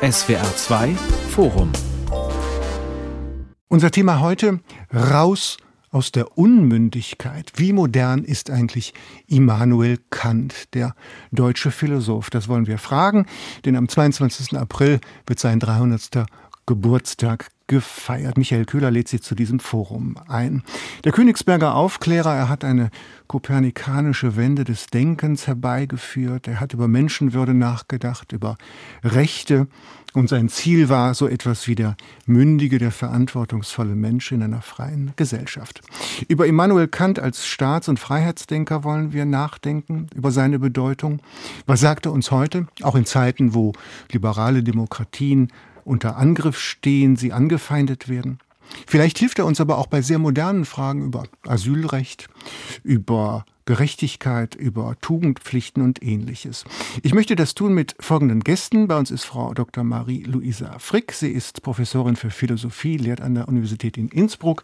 SWR 2 Forum. Unser Thema heute raus aus der Unmündigkeit. Wie modern ist eigentlich Immanuel Kant, der deutsche Philosoph? Das wollen wir fragen, denn am 22. April wird sein 300. Geburtstag gefeiert. Michael Köhler lädt Sie zu diesem Forum ein. Der Königsberger Aufklärer, er hat eine kopernikanische Wende des Denkens herbeigeführt. Er hat über Menschenwürde nachgedacht, über Rechte. Und sein Ziel war so etwas wie der mündige, der verantwortungsvolle Mensch in einer freien Gesellschaft. Über Immanuel Kant als Staats- und Freiheitsdenker wollen wir nachdenken, über seine Bedeutung. Was sagt er uns heute, auch in Zeiten, wo liberale Demokratien unter Angriff stehen, sie angefeindet werden. Vielleicht hilft er uns aber auch bei sehr modernen Fragen über Asylrecht, über Gerechtigkeit, über Tugendpflichten und ähnliches. Ich möchte das tun mit folgenden Gästen. Bei uns ist Frau Dr. Marie-Luisa Frick. Sie ist Professorin für Philosophie, lehrt an der Universität in Innsbruck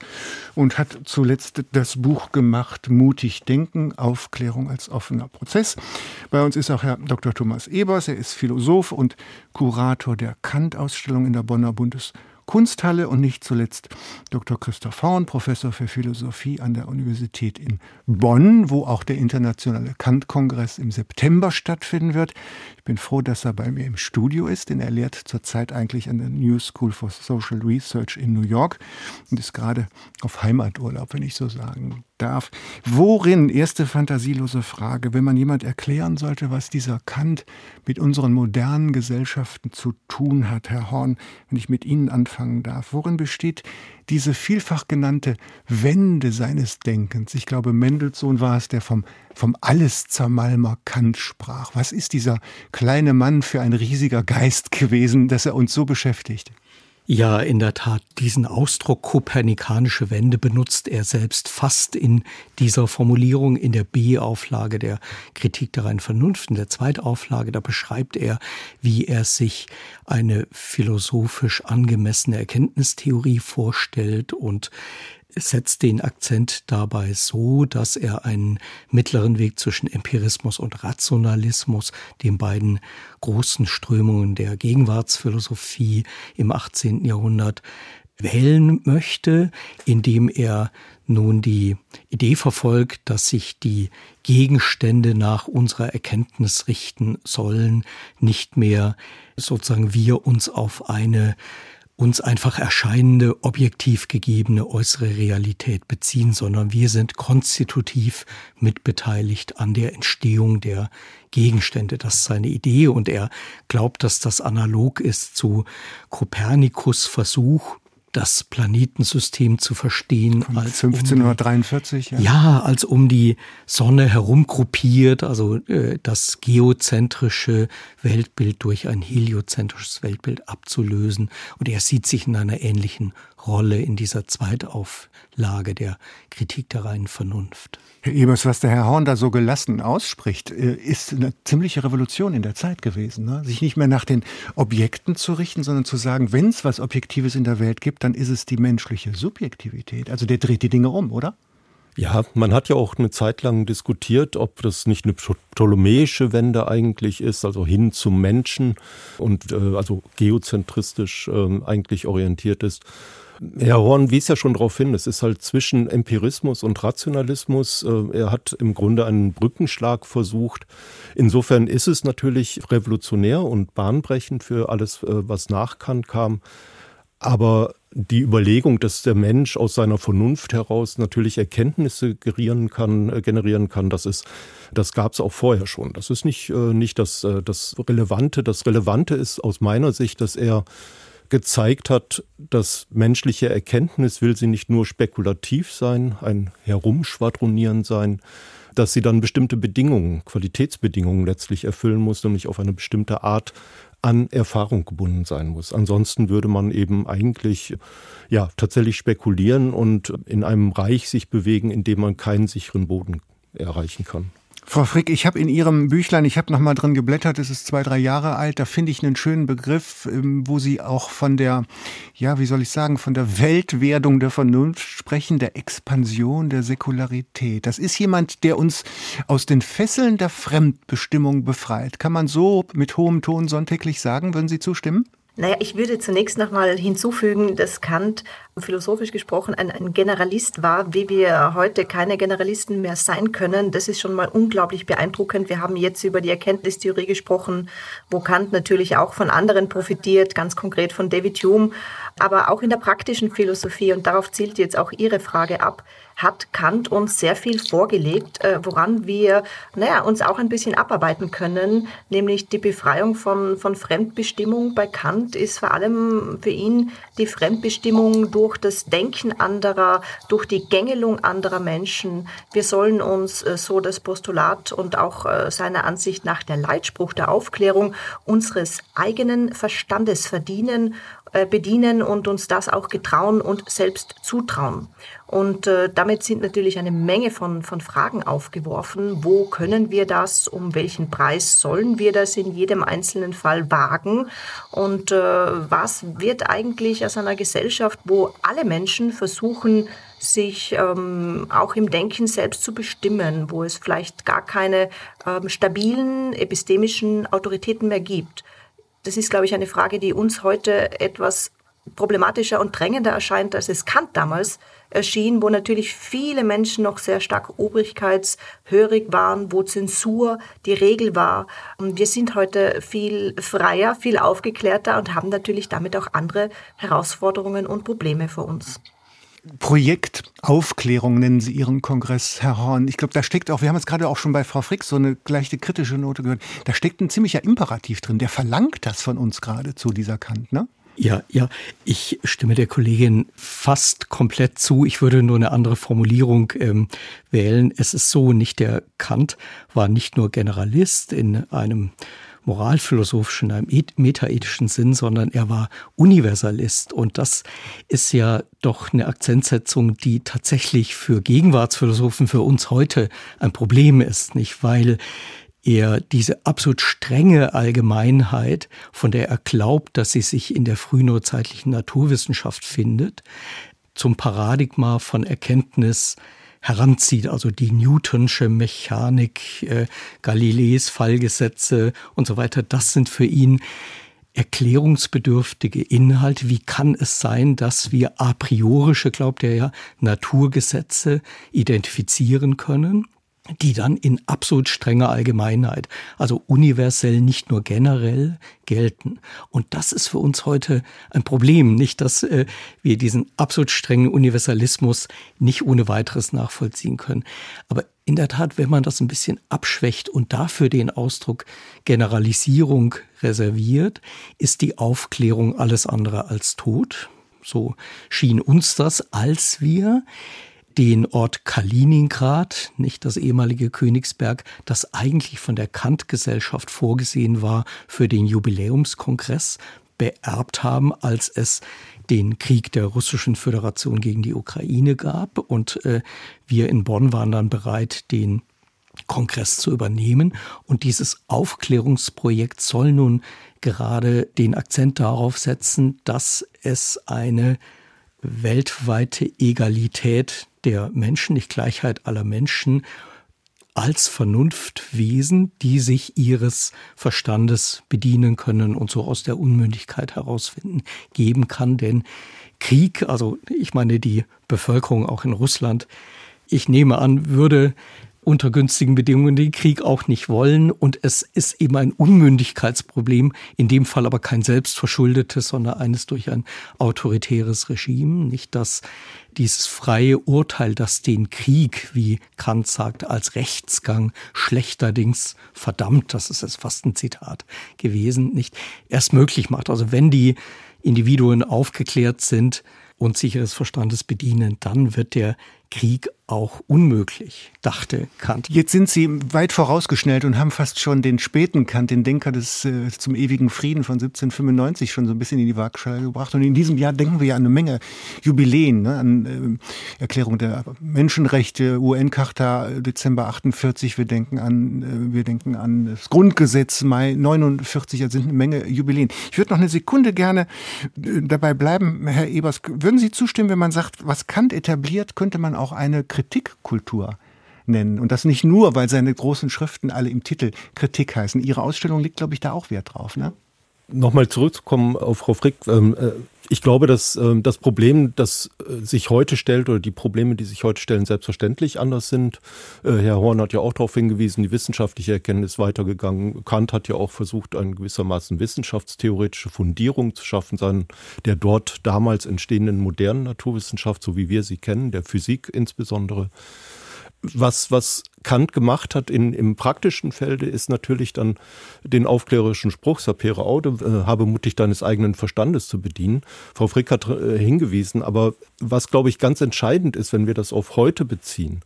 und hat zuletzt das Buch gemacht Mutig Denken, Aufklärung als offener Prozess. Bei uns ist auch Herr Dr. Thomas Ebers. Er ist Philosoph und Kurator der Kant-Ausstellung in der Bonner Bundes Kunsthalle und nicht zuletzt Dr. Christoph Horn, Professor für Philosophie an der Universität in Bonn, wo auch der internationale Kant-Kongress im September stattfinden wird. Ich bin froh, dass er bei mir im Studio ist, denn er lehrt zurzeit eigentlich an der New School for Social Research in New York und ist gerade auf Heimaturlaub, wenn ich so sagen darf. Worin, erste fantasielose Frage, wenn man jemand erklären sollte, was dieser Kant mit unseren modernen Gesellschaften zu tun hat, Herr Horn, wenn ich mit Ihnen anfangen darf, worin besteht diese vielfach genannte Wende seines Denkens? Ich glaube, Mendelssohn war es, der vom, vom Alleszermalmer Kant sprach. Was ist dieser kleine Mann für ein riesiger Geist gewesen, dass er uns so beschäftigt? Ja, in der Tat, diesen Ausdruck kopernikanische Wende benutzt er selbst fast in dieser Formulierung in der B-Auflage der Kritik der reinen Vernunft. In der Zweitauflage, da beschreibt er, wie er sich eine philosophisch angemessene Erkenntnistheorie vorstellt und setzt den Akzent dabei so, dass er einen mittleren Weg zwischen Empirismus und Rationalismus, den beiden großen Strömungen der Gegenwartsphilosophie im 18. Jahrhundert, wählen möchte, indem er nun die Idee verfolgt, dass sich die Gegenstände nach unserer Erkenntnis richten sollen, nicht mehr sozusagen wir uns auf eine uns einfach erscheinende, objektiv gegebene äußere Realität beziehen, sondern wir sind konstitutiv mitbeteiligt an der Entstehung der Gegenstände. Das ist seine Idee und er glaubt, dass das analog ist zu Kopernikus Versuch, das Planetensystem zu verstehen Von als 1543 um, ja. ja als um die Sonne herum gruppiert also äh, das geozentrische Weltbild durch ein heliozentrisches Weltbild abzulösen und er sieht sich in einer ähnlichen Rolle in dieser Zweitauflage der Kritik der reinen Vernunft. Herr Ebers, was der Herr Horn da so gelassen ausspricht, äh, ist eine ziemliche Revolution in der Zeit gewesen. Ne? Sich nicht mehr nach den Objekten zu richten, sondern zu sagen, wenn es was Objektives in der Welt gibt, dann ist es die menschliche Subjektivität. Also der dreht die Dinge um, oder? Ja, man hat ja auch eine Zeit lang diskutiert, ob das nicht eine ptolemäische Wende eigentlich ist, also hin zum Menschen und äh, also geozentristisch äh, eigentlich orientiert ist. Herr Horn wies ja schon darauf hin, es ist halt zwischen Empirismus und Rationalismus. Äh, er hat im Grunde einen Brückenschlag versucht. Insofern ist es natürlich revolutionär und bahnbrechend für alles, äh, was nach Kant kam. Aber die Überlegung, dass der Mensch aus seiner Vernunft heraus natürlich Erkenntnisse generieren kann, äh, generieren kann, das das gab es auch vorher schon. Das ist nicht, nicht das, das Relevante. Das Relevante ist aus meiner Sicht, dass er gezeigt hat, dass menschliche Erkenntnis will sie nicht nur spekulativ sein, ein Herumschwadronieren sein, dass sie dann bestimmte Bedingungen, Qualitätsbedingungen letztlich erfüllen muss, nämlich auf eine bestimmte Art an Erfahrung gebunden sein muss. Ansonsten würde man eben eigentlich ja tatsächlich spekulieren und in einem Reich sich bewegen, in dem man keinen sicheren Boden erreichen kann. Frau Frick, ich habe in Ihrem Büchlein, ich habe noch mal drin geblättert, es ist zwei, drei Jahre alt, da finde ich einen schönen Begriff, ähm, wo Sie auch von der, ja, wie soll ich sagen, von der Weltwerdung der Vernunft sprechen, der Expansion der Säkularität. Das ist jemand, der uns aus den Fesseln der Fremdbestimmung befreit. Kann man so mit hohem Ton sonntäglich sagen, würden Sie zustimmen? Naja, ich würde zunächst nochmal hinzufügen, dass Kant philosophisch gesprochen ein, ein, Generalist war, wie wir heute keine Generalisten mehr sein können. Das ist schon mal unglaublich beeindruckend. Wir haben jetzt über die Erkenntnistheorie gesprochen, wo Kant natürlich auch von anderen profitiert, ganz konkret von David Hume, aber auch in der praktischen Philosophie, und darauf zielt jetzt auch Ihre Frage ab, hat Kant uns sehr viel vorgelegt, äh, woran wir naja, uns auch ein bisschen abarbeiten können, nämlich die Befreiung von, von Fremdbestimmung. Bei Kant ist vor allem für ihn die Fremdbestimmung durch das Denken anderer, durch die Gängelung anderer Menschen. Wir sollen uns, äh, so das Postulat und auch äh, seiner Ansicht nach der Leitspruch der Aufklärung, unseres eigenen Verstandes verdienen bedienen und uns das auch getrauen und selbst zutrauen. Und äh, damit sind natürlich eine Menge von, von Fragen aufgeworfen. Wo können wir das? Um welchen Preis sollen wir das in jedem einzelnen Fall wagen? Und äh, was wird eigentlich aus einer Gesellschaft, wo alle Menschen versuchen, sich ähm, auch im Denken selbst zu bestimmen, wo es vielleicht gar keine ähm, stabilen epistemischen Autoritäten mehr gibt? Das ist, glaube ich, eine Frage, die uns heute etwas problematischer und drängender erscheint, als es Kant damals erschien, wo natürlich viele Menschen noch sehr stark obrigkeitshörig waren, wo Zensur die Regel war. Und wir sind heute viel freier, viel aufgeklärter und haben natürlich damit auch andere Herausforderungen und Probleme vor uns. Projekt Aufklärung nennen Sie Ihren Kongress, Herr Horn. Ich glaube, da steckt auch, wir haben es gerade auch schon bei Frau Frick so eine gleiche kritische Note gehört, da steckt ein ziemlicher Imperativ drin, der verlangt das von uns gerade zu dieser Kant, ne? Ja, ja, ich stimme der Kollegin fast komplett zu. Ich würde nur eine andere Formulierung ähm, wählen. Es ist so, nicht der Kant war nicht nur Generalist in einem moralphilosophischen, einem metaethischen Sinn, sondern er war Universalist. Und das ist ja doch eine Akzentsetzung, die tatsächlich für Gegenwartsphilosophen, für uns heute ein Problem ist, nicht? Weil er diese absolut strenge Allgemeinheit, von der er glaubt, dass sie sich in der frühneuzeitlichen Naturwissenschaft findet, zum Paradigma von Erkenntnis heranzieht, also die Newtonsche Mechanik, äh, Galileis Fallgesetze und so weiter, das sind für ihn erklärungsbedürftige Inhalte. Wie kann es sein, dass wir a priorische, glaubt er ja, Naturgesetze identifizieren können? Die dann in absolut strenger Allgemeinheit, also universell, nicht nur generell gelten. Und das ist für uns heute ein Problem. Nicht, dass äh, wir diesen absolut strengen Universalismus nicht ohne weiteres nachvollziehen können. Aber in der Tat, wenn man das ein bisschen abschwächt und dafür den Ausdruck Generalisierung reserviert, ist die Aufklärung alles andere als tot. So schien uns das, als wir den Ort Kaliningrad, nicht das ehemalige Königsberg, das eigentlich von der Kant-Gesellschaft vorgesehen war für den Jubiläumskongress, beerbt haben, als es den Krieg der russischen Föderation gegen die Ukraine gab. Und äh, wir in Bonn waren dann bereit, den Kongress zu übernehmen. Und dieses Aufklärungsprojekt soll nun gerade den Akzent darauf setzen, dass es eine weltweite Egalität der Menschen, nicht Gleichheit aller Menschen, als Vernunftwesen, die sich ihres Verstandes bedienen können und so aus der Unmündigkeit herausfinden, geben kann. Denn Krieg, also ich meine die Bevölkerung auch in Russland, ich nehme an, würde unter günstigen Bedingungen den Krieg auch nicht wollen. Und es ist eben ein Unmündigkeitsproblem, in dem Fall aber kein selbstverschuldetes, sondern eines durch ein autoritäres Regime. Nicht, dass dieses freie Urteil, das den Krieg, wie Kant sagt, als Rechtsgang schlechterdings verdammt, das ist jetzt fast ein Zitat gewesen, nicht erst möglich macht. Also wenn die Individuen aufgeklärt sind und sich ihres Verstandes bedienen, dann wird der Krieg auch unmöglich, dachte Kant. Jetzt sind Sie weit vorausgeschnellt und haben fast schon den späten Kant, den Denker des äh, zum ewigen Frieden von 1795 schon so ein bisschen in die Waagschale gebracht. Und in diesem Jahr denken wir ja an eine Menge Jubiläen, ne, an äh, Erklärung der Menschenrechte, UN-Charta Dezember 48. Wir denken an, äh, wir denken an das Grundgesetz Mai 49. Da sind eine Menge Jubiläen. Ich würde noch eine Sekunde gerne äh, dabei bleiben, Herr Ebers. Würden Sie zustimmen, wenn man sagt, was Kant etabliert, könnte man auch eine Kritikkultur nennen. Und das nicht nur, weil seine großen Schriften alle im Titel Kritik heißen. Ihre Ausstellung liegt, glaube ich, da auch Wert drauf, ne? Nochmal zurückzukommen auf Frau Frick. Ähm, äh, ich glaube, dass äh, das Problem, das äh, sich heute stellt oder die Probleme, die sich heute stellen, selbstverständlich anders sind. Äh, Herr Horn hat ja auch darauf hingewiesen, die wissenschaftliche Erkenntnis weitergegangen. Kant hat ja auch versucht, eine gewissermaßen wissenschaftstheoretische Fundierung zu schaffen, sein, der dort damals entstehenden modernen Naturwissenschaft, so wie wir sie kennen, der Physik insbesondere was, was Kant gemacht hat in, im praktischen Felde, ist natürlich dann den aufklärerischen Spruch, sapere aude, äh, habe mutig deines eigenen Verstandes zu bedienen. Frau Frick hat äh, hingewiesen, aber was, glaube ich, ganz entscheidend ist, wenn wir das auf heute beziehen,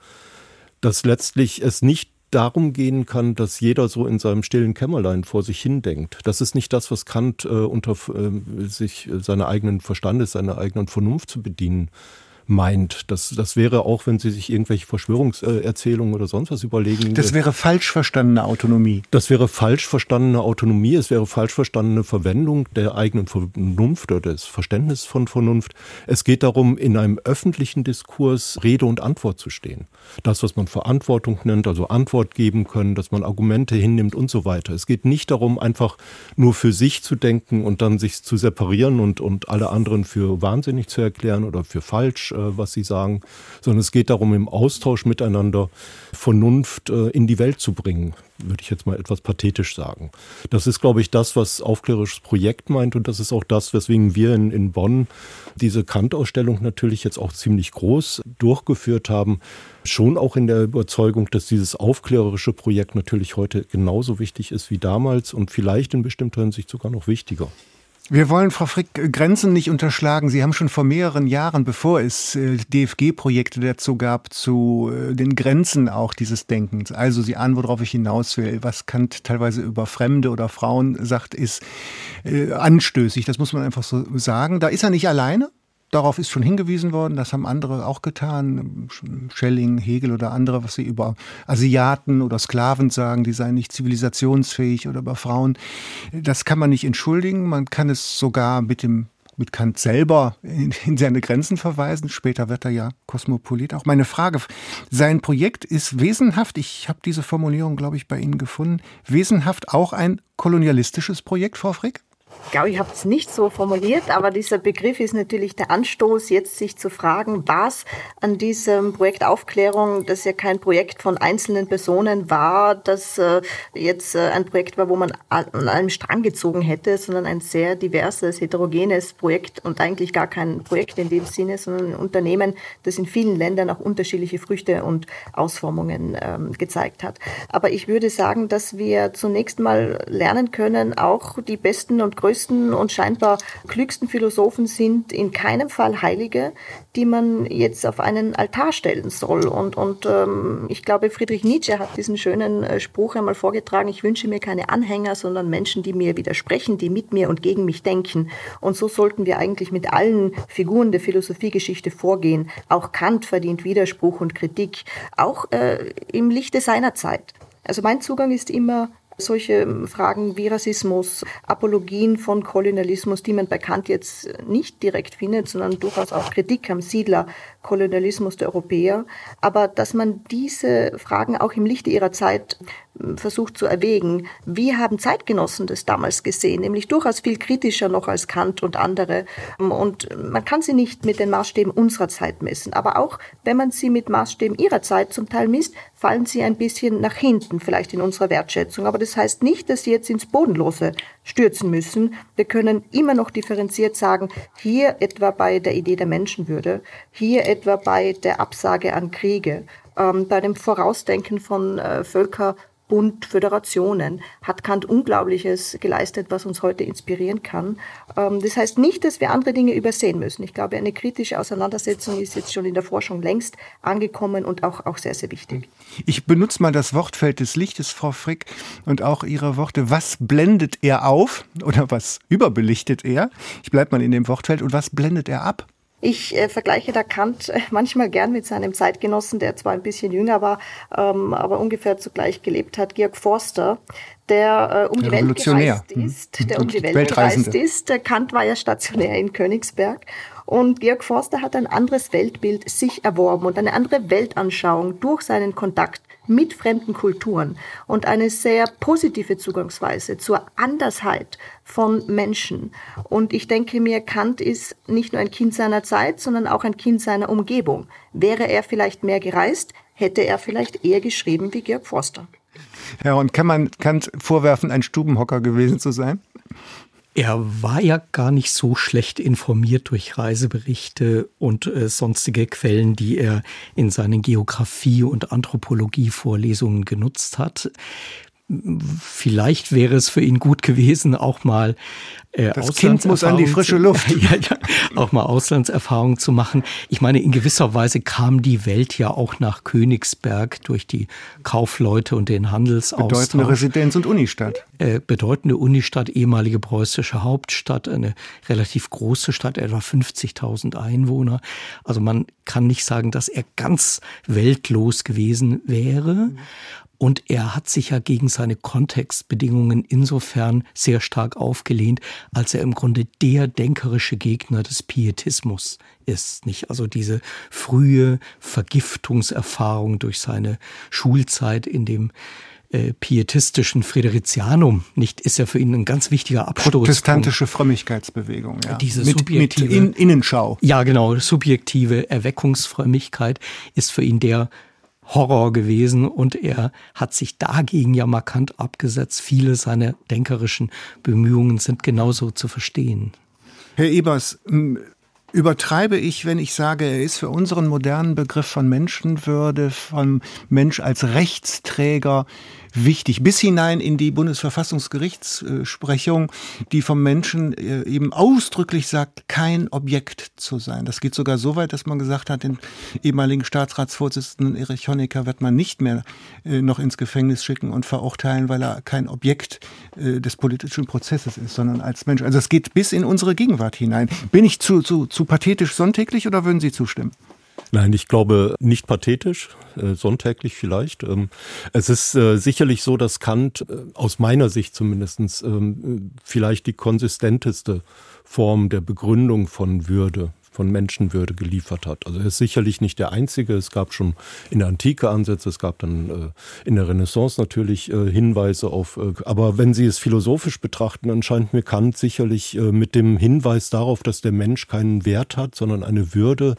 dass letztlich es nicht darum gehen kann, dass jeder so in seinem stillen Kämmerlein vor sich hindenkt. Das ist nicht das, was Kant äh, unter äh, sich äh, seiner eigenen Verstandes, seiner eigenen Vernunft zu bedienen meint. Das, das wäre auch, wenn Sie sich irgendwelche Verschwörungserzählungen oder sonst was überlegen. Das wäre falsch verstandene Autonomie. Das wäre falsch verstandene Autonomie, es wäre falsch verstandene Verwendung der eigenen Vernunft oder des Verständnisses von Vernunft. Es geht darum, in einem öffentlichen Diskurs Rede und Antwort zu stehen. Das, was man Verantwortung nennt, also Antwort geben können, dass man Argumente hinnimmt und so weiter. Es geht nicht darum, einfach nur für sich zu denken und dann sich zu separieren und, und alle anderen für wahnsinnig zu erklären oder für falsch was Sie sagen, sondern es geht darum, im Austausch miteinander Vernunft äh, in die Welt zu bringen, würde ich jetzt mal etwas pathetisch sagen. Das ist, glaube ich, das, was aufklärerisches Projekt meint und das ist auch das, weswegen wir in, in Bonn diese Kant-Ausstellung natürlich jetzt auch ziemlich groß durchgeführt haben. Schon auch in der Überzeugung, dass dieses aufklärerische Projekt natürlich heute genauso wichtig ist wie damals und vielleicht in bestimmter Hinsicht sogar noch wichtiger. Wir wollen, Frau Frick, Grenzen nicht unterschlagen. Sie haben schon vor mehreren Jahren, bevor es äh, DFG-Projekte dazu gab, zu äh, den Grenzen auch dieses Denkens. Also Sie ahnen, worauf ich hinaus will. Was Kant teilweise über Fremde oder Frauen sagt, ist äh, anstößig. Das muss man einfach so sagen. Da ist er nicht alleine. Darauf ist schon hingewiesen worden, das haben andere auch getan, Schelling, Hegel oder andere, was sie über Asiaten oder Sklaven sagen, die seien nicht zivilisationsfähig oder über Frauen. Das kann man nicht entschuldigen, man kann es sogar mit dem mit Kant selber in, in seine Grenzen verweisen. Später wird er ja Kosmopolit. Auch meine Frage, sein Projekt ist wesenhaft, ich habe diese Formulierung, glaube ich, bei Ihnen gefunden, wesenhaft auch ein kolonialistisches Projekt, Frau Frick? Ich glaube, ich habe es nicht so formuliert, aber dieser Begriff ist natürlich der Anstoß, jetzt sich zu fragen, was an diesem Projekt Aufklärung, das ja kein Projekt von einzelnen Personen war, das äh, jetzt äh, ein Projekt war, wo man an einem Strang gezogen hätte, sondern ein sehr diverses, heterogenes Projekt und eigentlich gar kein Projekt in dem Sinne, sondern ein Unternehmen, das in vielen Ländern auch unterschiedliche Früchte und Ausformungen ähm, gezeigt hat. Aber ich würde sagen, dass wir zunächst mal lernen können, auch die besten und größten und scheinbar klügsten Philosophen sind in keinem Fall Heilige, die man jetzt auf einen Altar stellen soll. Und, und ähm, ich glaube, Friedrich Nietzsche hat diesen schönen äh, Spruch einmal vorgetragen, ich wünsche mir keine Anhänger, sondern Menschen, die mir widersprechen, die mit mir und gegen mich denken. Und so sollten wir eigentlich mit allen Figuren der Philosophiegeschichte vorgehen. Auch Kant verdient Widerspruch und Kritik, auch äh, im Lichte seiner Zeit. Also mein Zugang ist immer solche Fragen wie Rassismus, Apologien von Kolonialismus, die man bei Kant jetzt nicht direkt findet, sondern durchaus auch Kritik am Siedlerkolonialismus der Europäer. Aber dass man diese Fragen auch im Lichte ihrer Zeit versucht zu erwägen, wie haben Zeitgenossen das damals gesehen, nämlich durchaus viel kritischer noch als Kant und andere. Und man kann sie nicht mit den Maßstäben unserer Zeit messen, aber auch wenn man sie mit Maßstäben ihrer Zeit zum Teil misst, fallen sie ein bisschen nach hinten, vielleicht in unserer Wertschätzung. Aber das heißt nicht, dass sie jetzt ins Bodenlose stürzen müssen. Wir können immer noch differenziert sagen, hier etwa bei der Idee der Menschenwürde, hier etwa bei der Absage an Kriege, ähm, bei dem Vorausdenken von äh, Völker Bund, Föderationen, hat Kant Unglaubliches geleistet, was uns heute inspirieren kann. Ähm, das heißt nicht, dass wir andere Dinge übersehen müssen. Ich glaube, eine kritische Auseinandersetzung ist jetzt schon in der Forschung längst angekommen und auch, auch sehr, sehr wichtig. Ich benutze mal das Wortfeld des Lichtes, Frau Frick, und auch Ihre Worte. Was blendet er auf oder was überbelichtet er? Ich bleibe mal in dem Wortfeld. Und was blendet er ab? Ich äh, vergleiche da Kant äh, manchmal gern mit seinem Zeitgenossen, der zwar ein bisschen jünger war, ähm, aber ungefähr zugleich gelebt hat, Georg Forster, der äh, um die Welt gereist mhm. ist, der um die Welt gereist ist. Der Kant war ja stationär in Königsberg und Georg Forster hat ein anderes Weltbild sich erworben und eine andere Weltanschauung durch seinen Kontakt mit fremden Kulturen und eine sehr positive Zugangsweise zur Andersheit von Menschen. Und ich denke mir, Kant ist nicht nur ein Kind seiner Zeit, sondern auch ein Kind seiner Umgebung. Wäre er vielleicht mehr gereist, hätte er vielleicht eher geschrieben wie Georg Forster. Ja, und kann man Kant vorwerfen, ein Stubenhocker gewesen zu sein? Er war ja gar nicht so schlecht informiert durch Reiseberichte und äh, sonstige Quellen, die er in seinen Geografie- und Anthropologie-Vorlesungen genutzt hat. Vielleicht wäre es für ihn gut gewesen, auch mal äh, das Kind muss an die frische Luft. ja, ja, auch mal Auslandserfahrung zu machen. Ich meine, in gewisser Weise kam die Welt ja auch nach Königsberg durch die Kaufleute und den Handelsaustausch. Bedeutende Residenz- und Unistadt. Äh, bedeutende Unistadt, ehemalige preußische Hauptstadt, eine relativ große Stadt, etwa 50.000 Einwohner. Also man kann nicht sagen, dass er ganz weltlos gewesen wäre. Und er hat sich ja gegen seine Kontextbedingungen insofern sehr stark aufgelehnt, als er im Grunde der denkerische Gegner des Pietismus ist, nicht? Also diese frühe Vergiftungserfahrung durch seine Schulzeit in dem äh, pietistischen Friderizianum, nicht, ist ja für ihn ein ganz wichtiger Abstoß. Protestantische Frömmigkeitsbewegung, ja. Diese mit, subjektive, mit in, Innenschau. Ja, genau, subjektive Erweckungsfrömmigkeit ist für ihn der Horror gewesen und er hat sich dagegen ja markant abgesetzt. Viele seiner denkerischen Bemühungen sind genauso zu verstehen. Herr Ebers, übertreibe ich, wenn ich sage, er ist für unseren modernen Begriff von Menschenwürde, von Mensch als Rechtsträger wichtig, bis hinein in die Bundesverfassungsgerichtssprechung, die vom Menschen äh, eben ausdrücklich sagt, kein Objekt zu sein. Das geht sogar so weit, dass man gesagt hat, den ehemaligen Staatsratsvorsitzenden Erich Honecker wird man nicht mehr äh, noch ins Gefängnis schicken und verurteilen, weil er kein Objekt äh, des politischen Prozesses ist, sondern als Mensch. Also es geht bis in unsere Gegenwart hinein. Bin ich zu, zu, zu pathetisch sonntäglich oder würden Sie zustimmen? Nein, ich glaube nicht pathetisch, äh, sonntäglich vielleicht. Ähm, es ist äh, sicherlich so, dass Kant äh, aus meiner Sicht zumindestens ähm, vielleicht die konsistenteste Form der Begründung von Würde von Menschenwürde geliefert hat. Also er ist sicherlich nicht der Einzige. Es gab schon in der Antike Ansätze, es gab dann äh, in der Renaissance natürlich äh, Hinweise auf, äh, aber wenn Sie es philosophisch betrachten, dann scheint mir Kant sicherlich mit dem Hinweis darauf, dass der Mensch keinen Wert hat, sondern eine Würde,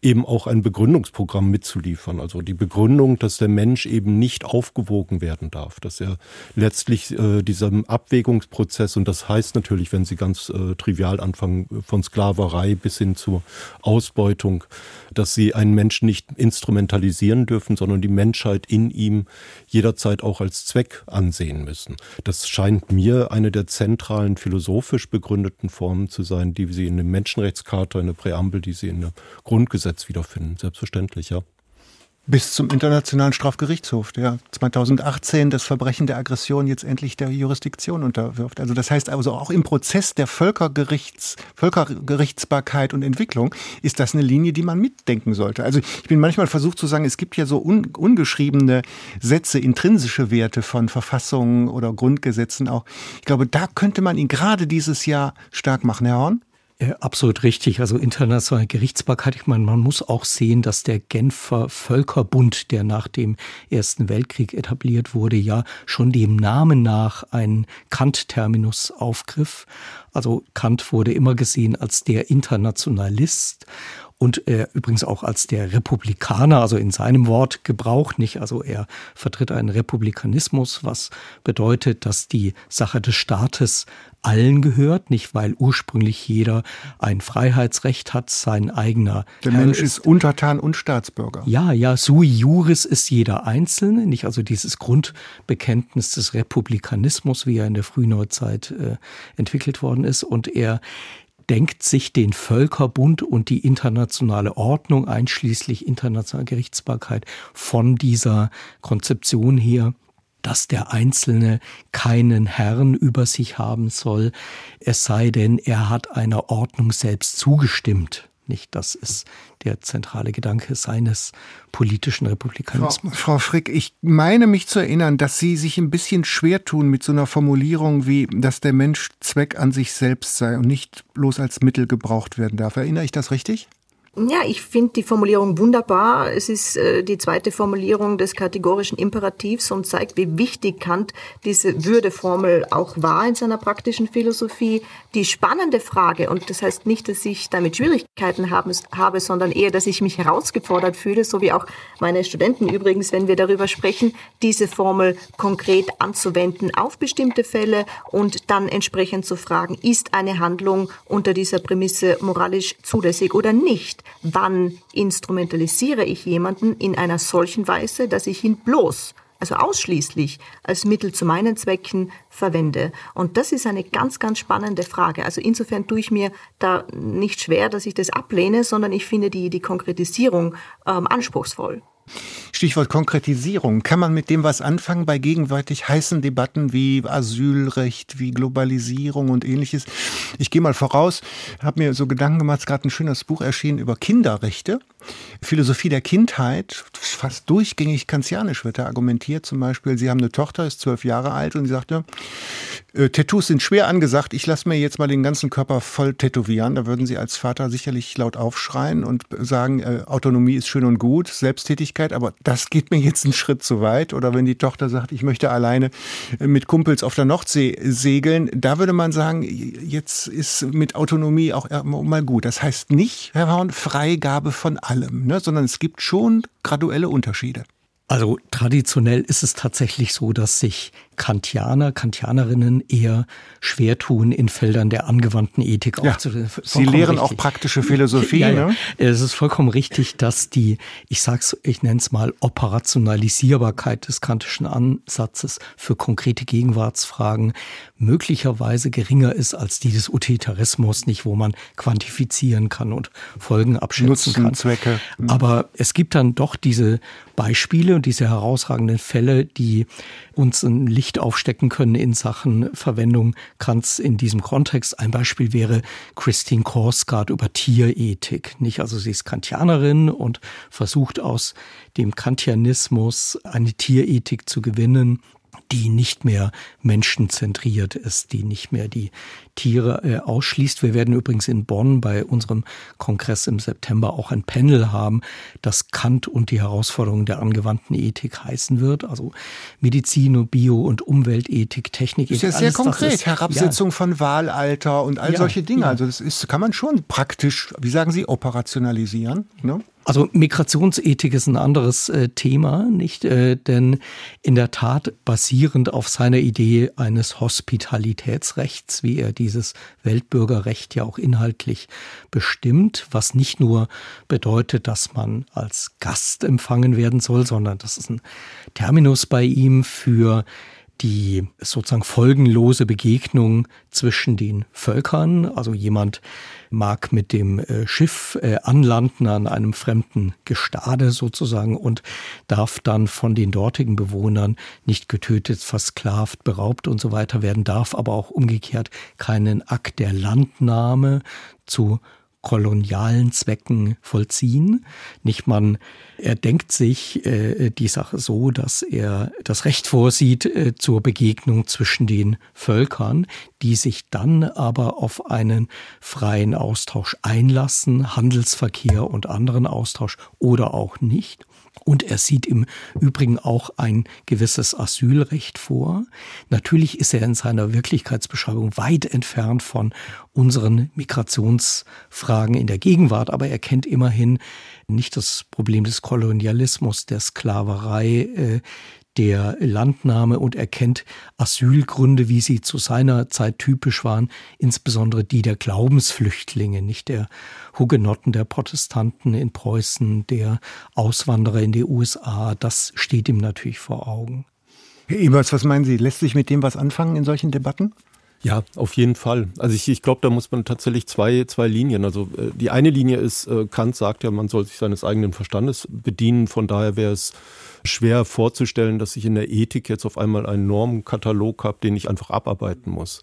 eben auch ein Begründungsprogramm mitzuliefern. Also die Begründung, dass der Mensch eben nicht aufgewogen werden darf, dass er letztlich diesem Abwägungsprozess, und das heißt natürlich, wenn Sie ganz trivial anfangen, von Sklaverei bis hin zur Ausbeutung, dass Sie einen Menschen nicht instrumentalisieren dürfen, sondern die Menschheit in ihm jederzeit auch als Zweck ansehen müssen. Das scheint mir eine der zentralen philosophisch begründeten Formen zu sein, die Sie in der Menschenrechtscharta, in der Präambel, die Sie in der Grundgesetz Gesetz wiederfinden, selbstverständlich, ja. Bis zum Internationalen Strafgerichtshof, der 2018 das Verbrechen der Aggression jetzt endlich der Jurisdiktion unterwirft. Also das heißt also auch im Prozess der Völkergerichts, Völkergerichtsbarkeit und Entwicklung ist das eine Linie, die man mitdenken sollte. Also ich bin manchmal versucht zu sagen, es gibt ja so un, ungeschriebene Sätze, intrinsische Werte von Verfassungen oder Grundgesetzen auch. Ich glaube, da könnte man ihn gerade dieses Jahr stark machen, Herr Horn. Absolut richtig. Also internationale Gerichtsbarkeit. Ich meine, man muss auch sehen, dass der Genfer Völkerbund, der nach dem Ersten Weltkrieg etabliert wurde, ja schon dem Namen nach einen Kant-Terminus aufgriff. Also Kant wurde immer gesehen als der Internationalist und er übrigens auch als der Republikaner, also in seinem Wort Gebrauch nicht. Also er vertritt einen Republikanismus, was bedeutet, dass die Sache des Staates allen gehört, nicht weil ursprünglich jeder ein Freiheitsrecht hat, sein eigener. Der Herr Mensch ist Untertan und Staatsbürger. Ja, ja, sui juris ist jeder Einzelne, nicht also dieses Grundbekenntnis des Republikanismus, wie er in der Frühneuzeit äh, entwickelt worden ist und er denkt sich den Völkerbund und die internationale Ordnung einschließlich internationaler Gerichtsbarkeit von dieser Konzeption her dass der Einzelne keinen Herrn über sich haben soll, es sei denn, er hat einer Ordnung selbst zugestimmt. Nicht, das ist der zentrale Gedanke seines politischen Republikanismus. Frau, Frau, Frick, ich meine mich zu erinnern, dass Sie sich ein bisschen schwer tun mit so einer Formulierung wie, dass der Mensch Zweck an sich selbst sei und nicht bloß als Mittel gebraucht werden darf. Erinnere ich das richtig? Ja, ich finde die Formulierung wunderbar. Es ist äh, die zweite Formulierung des kategorischen Imperativs und zeigt, wie wichtig Kant diese Würdeformel auch war in seiner praktischen Philosophie. Die spannende Frage, und das heißt nicht, dass ich damit Schwierigkeiten haben, habe, sondern eher, dass ich mich herausgefordert fühle, so wie auch meine Studenten übrigens, wenn wir darüber sprechen, diese Formel konkret anzuwenden auf bestimmte Fälle und dann entsprechend zu fragen, ist eine Handlung unter dieser Prämisse moralisch zulässig oder nicht? Wann instrumentalisiere ich jemanden in einer solchen Weise, dass ich ihn bloß, also ausschließlich als Mittel zu meinen Zwecken verwende. Und das ist eine ganz, ganz spannende Frage. Also insofern tue ich mir da nicht schwer, dass ich das ablehne, sondern ich finde die, die Konkretisierung ähm, anspruchsvoll. Stichwort Konkretisierung. Kann man mit dem was anfangen bei gegenwärtig heißen Debatten wie Asylrecht, wie Globalisierung und ähnliches? Ich gehe mal voraus, habe mir so Gedanken gemacht, es ist gerade ein schönes Buch erschienen über Kinderrechte. Philosophie der Kindheit, fast durchgängig kantianisch wird da argumentiert. Zum Beispiel, Sie haben eine Tochter, ist zwölf Jahre alt und sie sagte, äh, Tattoos sind schwer angesagt, ich lasse mir jetzt mal den ganzen Körper voll tätowieren. Da würden Sie als Vater sicherlich laut aufschreien und sagen, äh, Autonomie ist schön und gut, Selbsttätigkeit, aber das geht mir jetzt einen Schritt zu weit. Oder wenn die Tochter sagt, ich möchte alleine äh, mit Kumpels auf der Nordsee segeln, da würde man sagen, jetzt ist mit Autonomie auch mal gut. Das heißt nicht, Herr Horn, Freigabe von allem, ne, sondern es gibt schon graduelle Unterschiede. Also traditionell ist es tatsächlich so, dass sich Kantianer, Kantianerinnen eher schwer tun, in Feldern der angewandten Ethik ja. Sie lehren richtig. auch praktische Philosophie. ja, ja. Ne? Es ist vollkommen richtig, dass die, ich sag's, ich nenne es mal Operationalisierbarkeit des kantischen Ansatzes für konkrete Gegenwartsfragen möglicherweise geringer ist als die des Utilitarismus, nicht wo man quantifizieren kann und Folgen abschätzen Nutzen, kann. Zwecke. Mhm. Aber es gibt dann doch diese Beispiele und diese herausragenden Fälle, die uns ein Licht aufstecken können in Sachen Verwendung Kants in diesem Kontext. Ein Beispiel wäre Christine Korsgaard über Tierethik. Nicht? Also sie ist Kantianerin und versucht aus dem Kantianismus eine Tierethik zu gewinnen die nicht mehr menschenzentriert ist, die nicht mehr die Tiere äh, ausschließt. Wir werden übrigens in Bonn bei unserem Kongress im September auch ein Panel haben, das Kant und die Herausforderungen der angewandten Ethik heißen wird. Also Medizin und Bio- und Umweltethik, Technikethik. Das ist ja sehr konkret. Ist, Herabsetzung ja. von Wahlalter und all ja, solche Dinge. Ja. Also das ist, kann man schon praktisch, wie sagen Sie, operationalisieren. Ne? Also Migrationsethik ist ein anderes äh, Thema, nicht? Äh, denn in der Tat basierend auf seiner Idee eines Hospitalitätsrechts, wie er dieses Weltbürgerrecht ja auch inhaltlich bestimmt, was nicht nur bedeutet, dass man als Gast empfangen werden soll, sondern das ist ein Terminus bei ihm für die sozusagen folgenlose Begegnung zwischen den Völkern. Also jemand mag mit dem äh, Schiff äh, anlanden an einem fremden Gestade sozusagen und darf dann von den dortigen Bewohnern nicht getötet, versklavt, beraubt und so weiter werden, darf aber auch umgekehrt keinen Akt der Landnahme zu kolonialen Zwecken vollziehen. Nicht man, er denkt sich äh, die Sache so, dass er das Recht vorsieht äh, zur Begegnung zwischen den Völkern, die sich dann aber auf einen freien Austausch einlassen, Handelsverkehr und anderen Austausch oder auch nicht. Und er sieht im Übrigen auch ein gewisses Asylrecht vor. Natürlich ist er in seiner Wirklichkeitsbeschreibung weit entfernt von unseren Migrationsfragen in der Gegenwart, aber er kennt immerhin nicht das Problem des Kolonialismus, der Sklaverei, äh, der Landnahme und erkennt Asylgründe, wie sie zu seiner Zeit typisch waren, insbesondere die der Glaubensflüchtlinge, nicht der Hugenotten, der Protestanten in Preußen, der Auswanderer in die USA. Das steht ihm natürlich vor Augen. Herr Ebers, was meinen Sie? Lässt sich mit dem was anfangen in solchen Debatten? Ja, auf jeden Fall. Also ich, ich glaube, da muss man tatsächlich zwei, zwei Linien. Also äh, die eine Linie ist, äh, Kant sagt ja, man soll sich seines eigenen Verstandes bedienen. Von daher wäre es schwer vorzustellen, dass ich in der Ethik jetzt auf einmal einen Normkatalog habe, den ich einfach abarbeiten muss.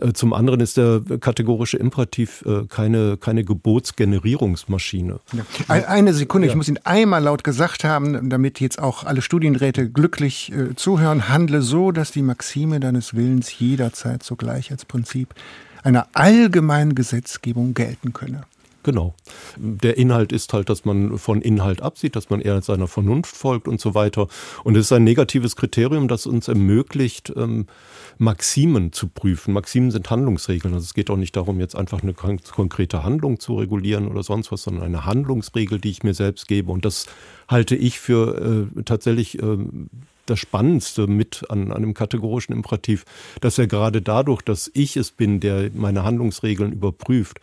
Äh, zum anderen ist der kategorische Imperativ äh, keine, keine Gebotsgenerierungsmaschine. Eine Sekunde, ja. ich muss Ihnen einmal laut gesagt haben, damit jetzt auch alle Studienräte glücklich äh, zuhören, handle so, dass die Maxime deines Willens jederzeit sogleich als Prinzip einer allgemeinen Gesetzgebung gelten könne. Genau. Der Inhalt ist halt, dass man von Inhalt absieht, dass man eher seiner Vernunft folgt und so weiter. Und es ist ein negatives Kriterium, das uns ermöglicht, ähm, Maximen zu prüfen. Maximen sind Handlungsregeln. Also es geht auch nicht darum, jetzt einfach eine konkrete Handlung zu regulieren oder sonst was, sondern eine Handlungsregel, die ich mir selbst gebe. Und das halte ich für äh, tatsächlich äh, das Spannendste mit an, an einem kategorischen Imperativ, dass er gerade dadurch, dass ich es bin, der meine Handlungsregeln überprüft,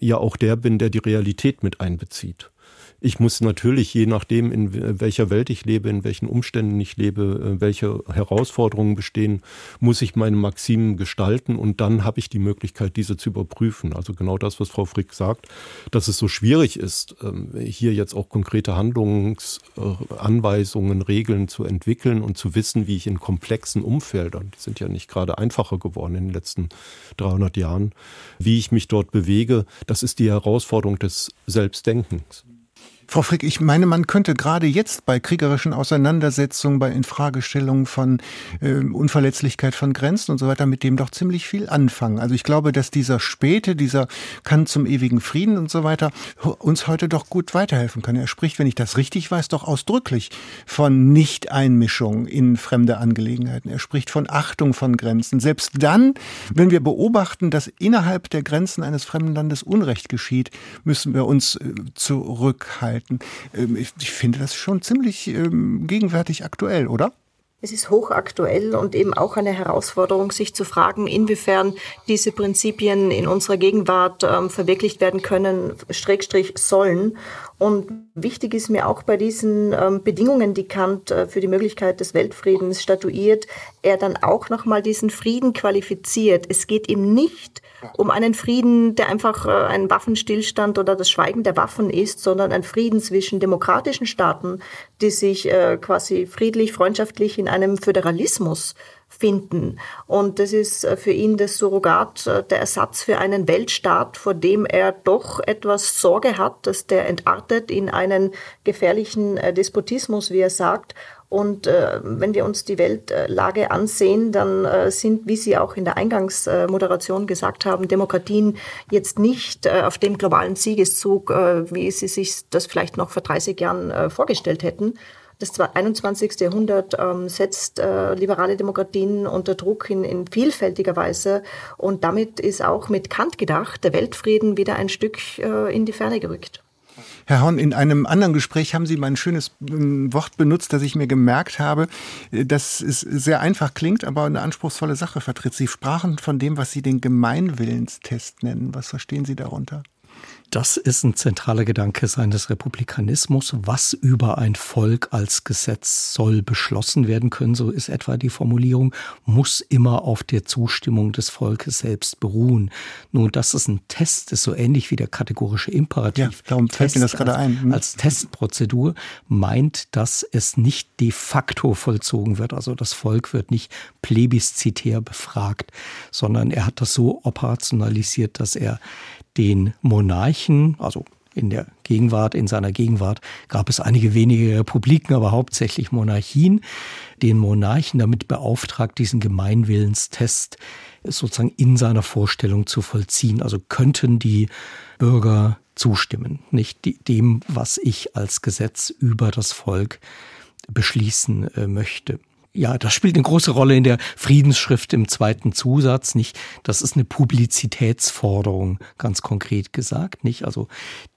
ja auch der bin, der die Realität mit einbezieht. Ich muss natürlich, je nachdem, in welcher Welt ich lebe, in welchen Umständen ich lebe, äh, welche Herausforderungen bestehen, muss ich meine Maximen gestalten und dann habe ich die Möglichkeit, diese zu überprüfen. Also genau das, was Frau Frick sagt, dass es so schwierig ist, ähm, hier jetzt auch konkrete Handlungsanweisungen, Regeln zu entwickeln und zu wissen, wie ich in komplexen Umfeldern, die sind ja nicht gerade einfacher geworden in den letzten 300 Jahren, wie ich mich dort bewege, das ist die Herausforderung des Selbstdenkens. Frau Frick, ich meine, man könnte gerade jetzt bei kriegerischen Auseinandersetzungen, bei Infragestellungen von äh, Unverletzlichkeit von Grenzen und so weiter mit dem doch ziemlich viel anfangen. Also ich glaube, dass dieser späte, dieser Kant zum ewigen Frieden und so weiter uns heute doch gut weiterhelfen kann. Er spricht, wenn ich das richtig weiß, doch ausdrücklich von Nicht-Einmischung in fremde Angelegenheiten. Er spricht von Achtung von Grenzen. Selbst dann, wenn wir beobachten, dass innerhalb der Grenzen eines fremden Landes Unrecht geschieht, müssen wir uns äh, zurückhalten halten. Ähm, ich finde das schon ziemlich ähm, gegenwärtig aktuell, oder? Es ist hochaktuell und eben auch eine Herausforderung, sich zu fragen, inwiefern diese Prinzipien in unserer Gegenwart ähm, verwirklicht werden können, Schrägstrich sollen. Und wichtig ist mir auch bei diesen ähm, Bedingungen, die Kant äh, für die Möglichkeit des Weltfriedens statuiert, er dann auch nochmal diesen Frieden qualifiziert. Es geht ihm nicht um einen Frieden, der einfach äh, ein Waffenstillstand oder das Schweigen der Waffen ist, sondern ein Frieden zwischen demokratischen Staaten, die sich äh, quasi friedlich, freundschaftlich in einem Föderalismus finden. Und das ist äh, für ihn das Surrogat, der Ersatz für einen Weltstaat, vor dem er doch etwas Sorge hat, dass der entartet in einen gefährlichen Despotismus, wie er sagt, und äh, wenn wir uns die Weltlage ansehen, dann äh, sind, wie Sie auch in der Eingangsmoderation gesagt haben, Demokratien jetzt nicht äh, auf dem globalen Siegeszug, äh, wie Sie sich das vielleicht noch vor 30 Jahren äh, vorgestellt hätten. Das 21. Jahrhundert ähm, setzt äh, liberale Demokratien unter Druck in, in vielfältiger Weise und damit ist auch mit Kant gedacht der Weltfrieden wieder ein Stück äh, in die Ferne gerückt. Herr Horn, in einem anderen Gespräch haben Sie mal ein schönes ähm, Wort benutzt, das ich mir gemerkt habe, äh, das ist sehr einfach klingt, aber eine anspruchsvolle Sache vertritt. Sie sprachen von dem, was Sie den Gemeinwillenstest nennen. Was verstehen Sie darunter? Das ist ein zentraler Gedanke seines Republikanismus. Was über ein Volk als Gesetz soll beschlossen werden können, so ist etwa die Formulierung, muss immer auf der Zustimmung des Volkes selbst beruhen. Nun, das ist ein Test, ist so ähnlich wie der kategorische Imperativ. Ja, darum fällt Test mir das gerade ein. Hm. Als Testprozedur meint, dass es nicht de facto vollzogen wird. Also das Volk wird nicht plebiszitär befragt, sondern er hat das so operationalisiert, dass er den Monarchen, also in der Gegenwart, in seiner Gegenwart gab es einige wenige Republiken, aber hauptsächlich Monarchien, den Monarchen damit beauftragt, diesen Gemeinwillenstest sozusagen in seiner Vorstellung zu vollziehen. Also könnten die Bürger zustimmen, nicht? Dem, was ich als Gesetz über das Volk beschließen äh, möchte ja, das spielt eine große Rolle in der Friedensschrift im zweiten Zusatz, nicht? Das ist eine Publizitätsforderung, ganz konkret gesagt, nicht? Also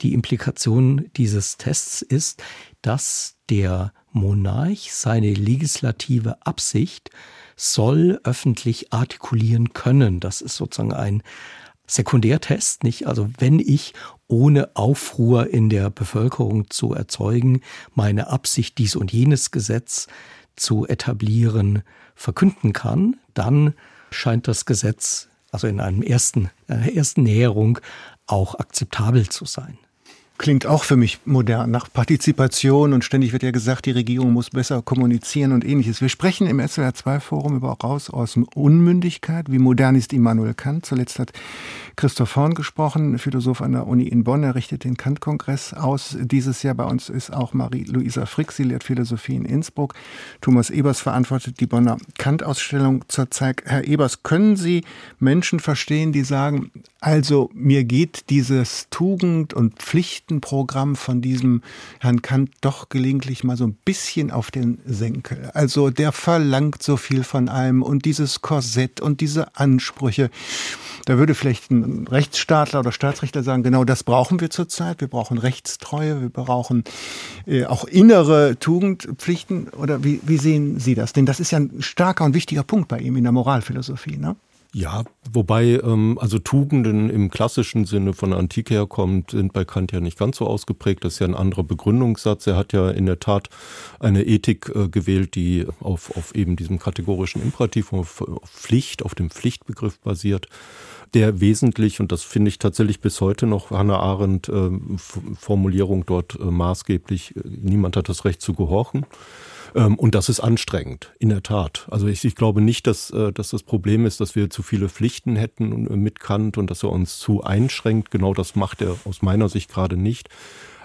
die Implikation dieses Tests ist, dass der Monarch seine legislative Absicht soll öffentlich artikulieren können. Das ist sozusagen ein Sekundärtest, nicht? Also wenn ich ohne Aufruhr in der Bevölkerung zu erzeugen, meine Absicht, dies und jenes Gesetz zu etablieren, verkünden kann, dann scheint das Gesetz, also in einem ersten, einer ersten Näherung, auch akzeptabel zu sein. Klingt auch für mich modern, nach Partizipation und ständig wird ja gesagt, die Regierung muss besser kommunizieren und ähnliches. Wir sprechen im SWR2-Forum über Raus aus Unmündigkeit. Wie modern ist Immanuel Kant? Zuletzt hat Christoph Horn gesprochen, Philosoph an der Uni in Bonn. Er richtet den Kant-Kongress aus. Dieses Jahr bei uns ist auch Marie-Louisa Frick. Sie lehrt Philosophie in Innsbruck. Thomas Ebers verantwortet die Bonner Kant-Ausstellung zurzeit. Herr Ebers, können Sie Menschen verstehen, die sagen, also mir geht dieses Tugend- und Pflichtenprogramm von diesem Herrn Kant doch gelegentlich mal so ein bisschen auf den Senkel. Also der verlangt so viel von allem und dieses Korsett und diese Ansprüche. Da würde vielleicht ein Rechtsstaatler oder Staatsrechtler sagen, genau das brauchen wir zurzeit. Wir brauchen Rechtstreue, wir brauchen äh, auch innere Tugendpflichten. Oder wie, wie sehen Sie das? Denn das ist ja ein starker und wichtiger Punkt bei ihm in der Moralphilosophie. Ne? Ja, wobei ähm, also Tugenden im klassischen Sinne von Antike herkommt, sind bei Kant ja nicht ganz so ausgeprägt. Das ist ja ein anderer Begründungssatz. Er hat ja in der Tat eine Ethik äh, gewählt, die auf, auf eben diesem kategorischen Imperativ, auf, auf Pflicht, auf dem Pflichtbegriff basiert der wesentlich, und das finde ich tatsächlich bis heute noch Hannah Arendt äh, Formulierung dort äh, maßgeblich, äh, niemand hat das Recht zu gehorchen. Ähm, und das ist anstrengend, in der Tat. Also ich, ich glaube nicht, dass, äh, dass das Problem ist, dass wir zu viele Pflichten hätten äh, mit Kant und dass er uns zu einschränkt. Genau das macht er aus meiner Sicht gerade nicht.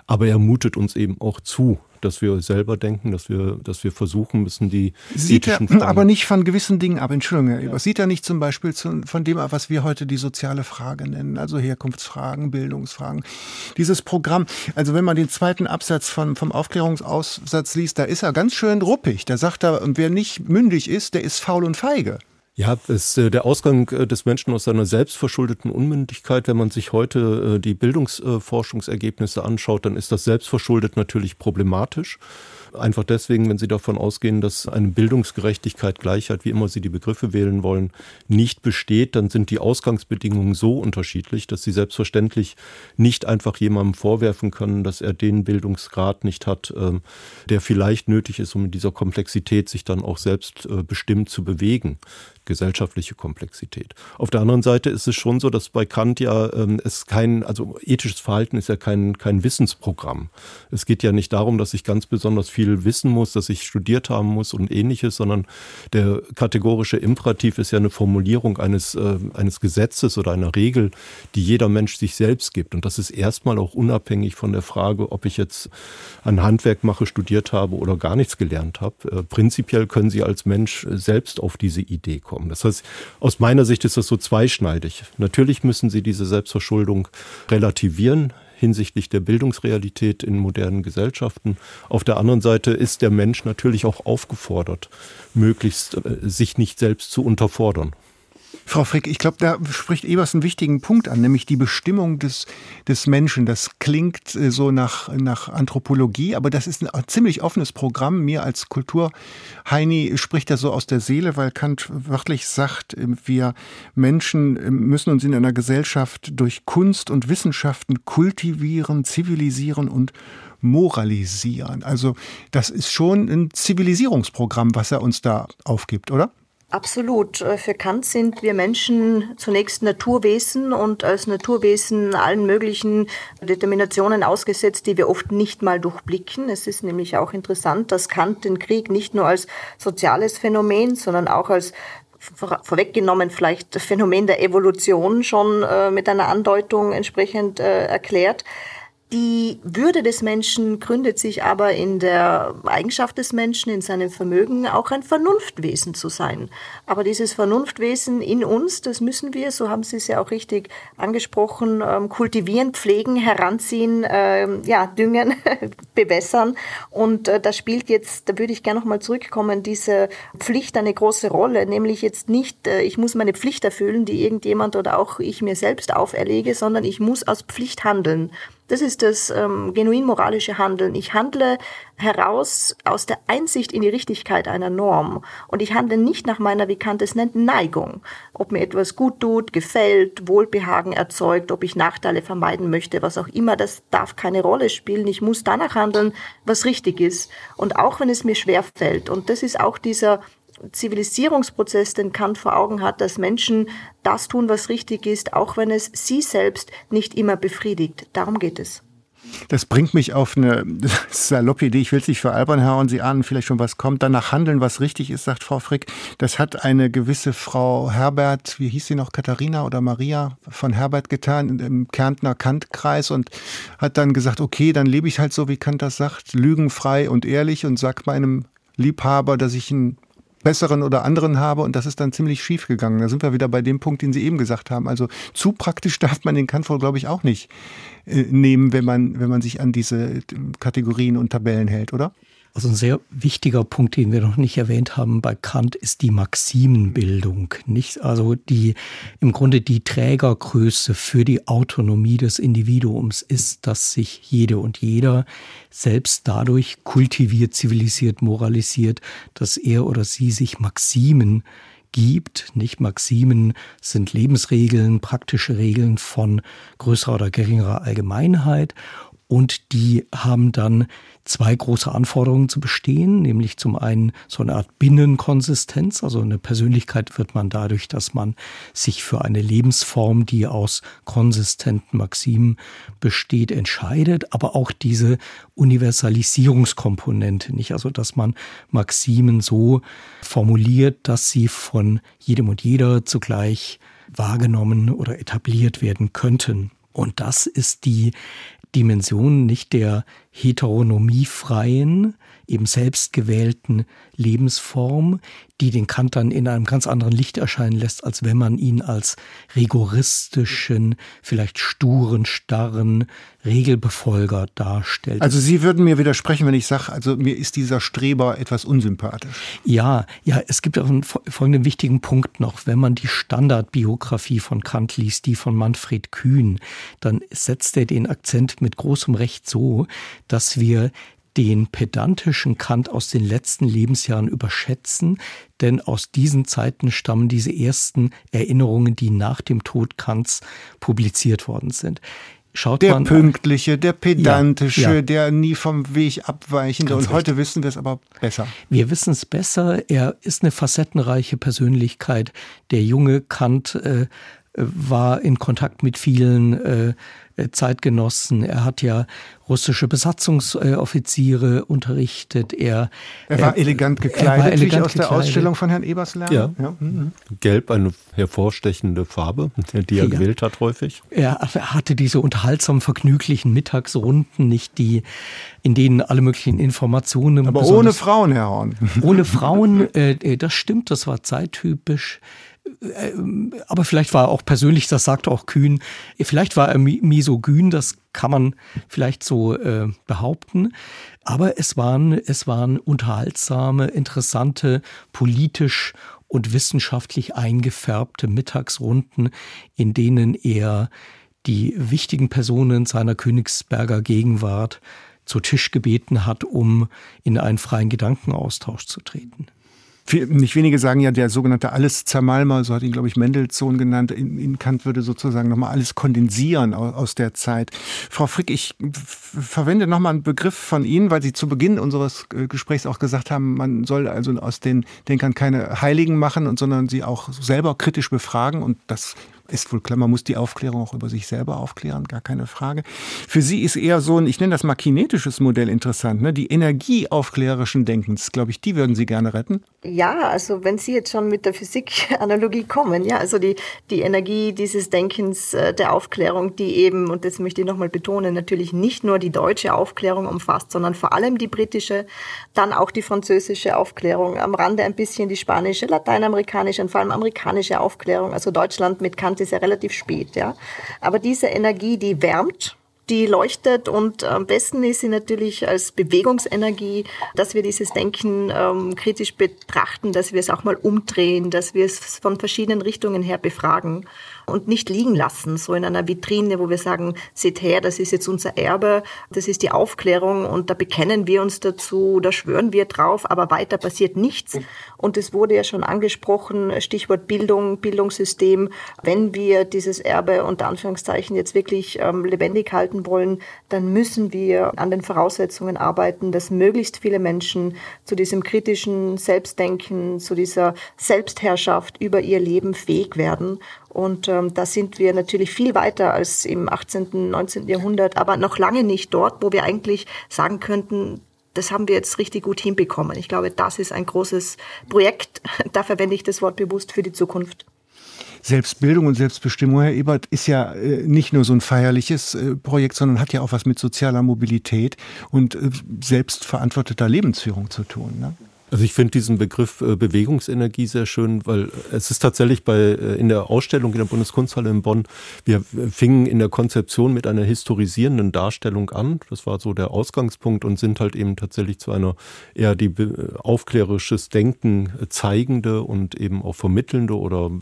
Aber er mutet uns eben auch zu, dass wir selber denken, dass wir, dass wir versuchen müssen, die Sieht er Fragen aber nicht von gewissen Dingen ab. Entschuldigung, Herr. Ja. Sieht er nicht zum Beispiel zu, von dem ab, was wir heute die soziale Frage nennen, also Herkunftsfragen, Bildungsfragen. Dieses Programm, also wenn man den zweiten Absatz von, vom Aufklärungsaussatz liest, da ist er ganz schön ruppig. Da sagt er, wer nicht mündig ist, der ist faul und feige. Ja, ist äh, der Ausgang äh, des Menschen aus seiner selbstverschuldeten Unmündigkeit. Wenn man sich heute äh, die Bildungsforschungsergebnisse anschaut, dann ist das selbstverschuldet natürlich problematisch. Einfach deswegen, wenn Sie davon ausgehen, dass eine Bildungsgerechtigkeit, Gleichheit, wie immer Sie die Begriffe wählen wollen, nicht besteht, dann sind die Ausgangsbedingungen so unterschiedlich, dass Sie selbstverständlich nicht einfach jemandem vorwerfen können, dass er den Bildungsgrad nicht hat, ähm, der vielleicht nötig ist, um in dieser Komplexität sich dann auch selbst äh, bestimmt zu bewegen gesellschaftliche Komplexität. Auf der anderen Seite ist es schon so, dass bei Kant ja ähm, es kein, also ethisches Verhalten ist ja kein, kein Wissensprogramm. Es geht ja nicht darum, dass ich ganz besonders viel wissen muss, dass ich studiert haben muss und ähnliches, sondern der kategorische Imperativ ist ja eine Formulierung eines, äh, eines Gesetzes oder einer Regel, die jeder Mensch sich selbst gibt. Und das ist erstmal auch unabhängig von der Frage, ob ich jetzt ein Handwerk mache, studiert habe oder gar nichts gelernt habe. Äh, prinzipiell können Sie als Mensch selbst auf diese Idee kommen kommen. Das heißt, aus meiner Sicht ist das so zweischneidig. Natürlich müssen sie diese Selbstverschuldung relativieren hinsichtlich der Bildungsrealität in modernen Gesellschaften. Auf der anderen Seite ist der Mensch natürlich auch aufgefordert, möglichst äh, sich nicht selbst zu unterfordern. Frau Frick, ich glaube, da spricht Ebers einen wichtigen Punkt an, nämlich die Bestimmung des, des Menschen. Das klingt äh, so nach, nach Anthropologie, aber das ist ein ziemlich offenes Programm. Mir als Kulturheini spricht das so aus der Seele, weil Kant wörtlich sagt, äh, wir Menschen äh, müssen uns in einer Gesellschaft durch Kunst und Wissenschaften kultivieren, zivilisieren und moralisieren. Also das ist schon ein Zivilisierungsprogramm, was er uns da aufgibt, oder? Absolut. Äh, für Kant sind wir Menschen zunächst Naturwesen und als Naturwesen allen möglichen Determinationen ausgesetzt, die wir oft nicht mal durchblicken. Es ist nämlich auch interessant, dass Kant den Krieg nicht nur als soziales Phänomen, sondern auch als vorweggenommen vielleicht Phänomen der Evolution schon äh, mit einer Andeutung entsprechend äh, erklärt. Die Würde des Menschen gründet sich aber in der Eigenschaft des Menschen, in seinem Vermögen, auch ein Vernunftwesen zu sein. Aber dieses Vernunftwesen in uns, das müssen wir, so haben Sie es ja auch richtig angesprochen, ähm, kultivieren, pflegen, heranziehen, ähm, ja, düngen, bewässern. Und äh, da spielt jetzt, da würde ich gerne nochmal zurückkommen, diese Pflicht eine große Rolle, nämlich jetzt nicht, äh, ich muss meine Pflicht erfüllen, die irgendjemand oder auch ich mir selbst auferlege, sondern ich muss aus Pflicht handeln. Das ist das ähm, genuin moralische Handeln. Ich handle heraus aus der Einsicht in die Richtigkeit einer Norm. Und ich handle nicht nach meiner, wie Kant es nennt, Neigung. Ob mir etwas gut tut, gefällt, Wohlbehagen erzeugt, ob ich Nachteile vermeiden möchte, was auch immer, das darf keine Rolle spielen. Ich muss danach handeln, was richtig ist. Und auch wenn es mir schwer fällt. Und das ist auch dieser Zivilisierungsprozess, den Kant vor Augen hat, dass Menschen das tun, was richtig ist, auch wenn es sie selbst nicht immer befriedigt. Darum geht es. Das bringt mich auf eine saloppe Idee. Ich will es nicht veralbern, Herr, und Sie ahnen vielleicht schon, was kommt. Danach handeln, was richtig ist, sagt Frau Frick. Das hat eine gewisse Frau Herbert, wie hieß sie noch, Katharina oder Maria von Herbert getan, im Kärntner Kantkreis und hat dann gesagt, okay, dann lebe ich halt so, wie Kant das sagt, lügenfrei und ehrlich und sag meinem Liebhaber, dass ich ein besseren oder anderen habe und das ist dann ziemlich schief gegangen. Da sind wir wieder bei dem Punkt, den Sie eben gesagt haben. Also zu praktisch darf man den Kant wohl, glaube ich, auch nicht äh, nehmen, wenn man, wenn man sich an diese Kategorien und Tabellen hält, oder? Also ein sehr wichtiger Punkt, den wir noch nicht erwähnt haben bei Kant, ist die Maximenbildung. Nicht, also die, im Grunde die Trägergröße für die Autonomie des Individuums ist, dass sich jede und jeder selbst dadurch kultiviert, zivilisiert, moralisiert, dass er oder sie sich Maximen gibt. Nicht Maximen sind Lebensregeln, praktische Regeln von größerer oder geringerer Allgemeinheit und die haben dann zwei große Anforderungen zu bestehen, nämlich zum einen so eine Art Binnenkonsistenz, also eine Persönlichkeit wird man dadurch, dass man sich für eine Lebensform, die aus konsistenten Maximen besteht, entscheidet, aber auch diese Universalisierungskomponente, nicht also, dass man Maximen so formuliert, dass sie von jedem und jeder zugleich wahrgenommen oder etabliert werden könnten. Und das ist die Dimension nicht der heteronomiefreien, eben selbstgewählten Lebensform, die den Kant dann in einem ganz anderen Licht erscheinen lässt, als wenn man ihn als rigoristischen, vielleicht sturen, starren Regelbefolger darstellt. Also Sie würden mir widersprechen, wenn ich sage, also mir ist dieser Streber etwas unsympathisch. Ja, ja, es gibt auch einen folgenden wichtigen Punkt noch. Wenn man die Standardbiografie von Kant liest, die von Manfred Kühn, dann setzt er den Akzent mit großem Recht so, dass wir den pedantischen Kant aus den letzten Lebensjahren überschätzen, denn aus diesen Zeiten stammen diese ersten Erinnerungen, die nach dem Tod Kants publiziert worden sind. Schaut der man, pünktliche, der pedantische, ja, ja. der nie vom Weg abweichende. Ganz und heute richtig. wissen wir es aber besser. Wir wissen es besser. Er ist eine facettenreiche Persönlichkeit. Der junge Kant äh, war in Kontakt mit vielen äh, äh, Zeitgenossen. Er hat ja russische Besatzungsoffiziere unterrichtet. Er, er war elegant gekleidet, elegant wie ich aus gekleidet. der Ausstellung von Herrn Ebers lerne. Ja. ja. Mhm. Gelb, eine hervorstechende Farbe, die er ja. gewählt hat häufig. Er hatte diese unterhaltsam vergnüglichen Mittagsrunden, nicht die, in denen alle möglichen Informationen. Aber ohne Frauen, Herr Horn. Ohne Frauen, äh, äh, das stimmt, das war zeittypisch. Äh, aber vielleicht war er auch persönlich, das sagt auch Kühn, vielleicht war er misogyn, das kann man vielleicht so äh, behaupten. Aber es waren, es waren unterhaltsame, interessante, politisch und wissenschaftlich eingefärbte Mittagsrunden, in denen er die wichtigen Personen seiner Königsberger Gegenwart zu Tisch gebeten hat, um in einen freien Gedankenaustausch zu treten. Nicht wenige sagen ja, der sogenannte Alles-Zermalmer, so hat ihn, glaube ich, Mendelssohn genannt, in, in Kant würde sozusagen nochmal alles kondensieren aus, aus, der Zeit. Frau Frick, ich verwende nochmal einen Begriff von Ihnen, weil Sie zu Beginn unseres äh, Gesprächs auch gesagt haben, man soll also aus den Denkern keine Heiligen machen, und sondern sie auch selber kritisch befragen. Und das ist wohl klar, man muss die Aufklärung auch über sich selber aufklären, gar keine Frage. Für sie ist eher so ein, ich nenne das mal kinetisches Modell interessant, ne? die energieaufklärerischen Denkens, glaube ich, die würden Sie gerne retten? Ja, also wenn Sie jetzt schon mit der Physikanalogie kommen, ja, also die, die Energie dieses Denkens äh, der Aufklärung, die eben, und das möchte ich nochmal betonen, natürlich nicht nur die deutsche Aufklärung umfasst, sondern vor allem die britische, dann auch die französische Aufklärung, am Rande ein bisschen die spanische, lateinamerikanische und vor allem amerikanische Aufklärung, also Deutschland mit Kant ist ja relativ spät, ja. Aber diese Energie, die wärmt, die leuchtet und am besten ist sie natürlich als Bewegungsenergie, dass wir dieses Denken ähm, kritisch betrachten, dass wir es auch mal umdrehen, dass wir es von verschiedenen Richtungen her befragen und nicht liegen lassen, so in einer Vitrine, wo wir sagen, seht her, das ist jetzt unser Erbe, das ist die Aufklärung und da bekennen wir uns dazu, da schwören wir drauf, aber weiter passiert nichts. Und es wurde ja schon angesprochen, Stichwort Bildung, Bildungssystem. Wenn wir dieses Erbe unter Anführungszeichen jetzt wirklich ähm, lebendig halten wollen, dann müssen wir an den Voraussetzungen arbeiten, dass möglichst viele Menschen zu diesem kritischen Selbstdenken, zu dieser Selbstherrschaft über ihr Leben fähig werden Und ähm, da sind wir natürlich viel weiter als im 18., 19. Jahrhundert, aber noch lange nicht dort, wo wir eigentlich sagen könnten, das haben wir jetzt richtig gut hinbekommen. Ich glaube, das ist ein großes Projekt. Da verwende ich das Wort bewusst für die Zukunft. Selbstbildung und Selbstbestimmung, Herr Ebert, ist ja äh, nicht nur so ein feierliches äh, Projekt, sondern hat ja auch was mit sozialer Mobilität und äh, selbstverantworteter Lebensführung zu tun. Ne? Also ich finde diesen Begriff äh, Bewegungsenergie sehr schön, weil es ist tatsächlich bei äh, in der Ausstellung in der Bundeskunsthalle in Bonn, wir fingen in der Konzeption mit einer historisierenden Darstellung an. Das war so der Ausgangspunkt und sind halt eben tatsächlich zu einer eher die aufklärisches Denken zeigende und eben auch vermittelnde oder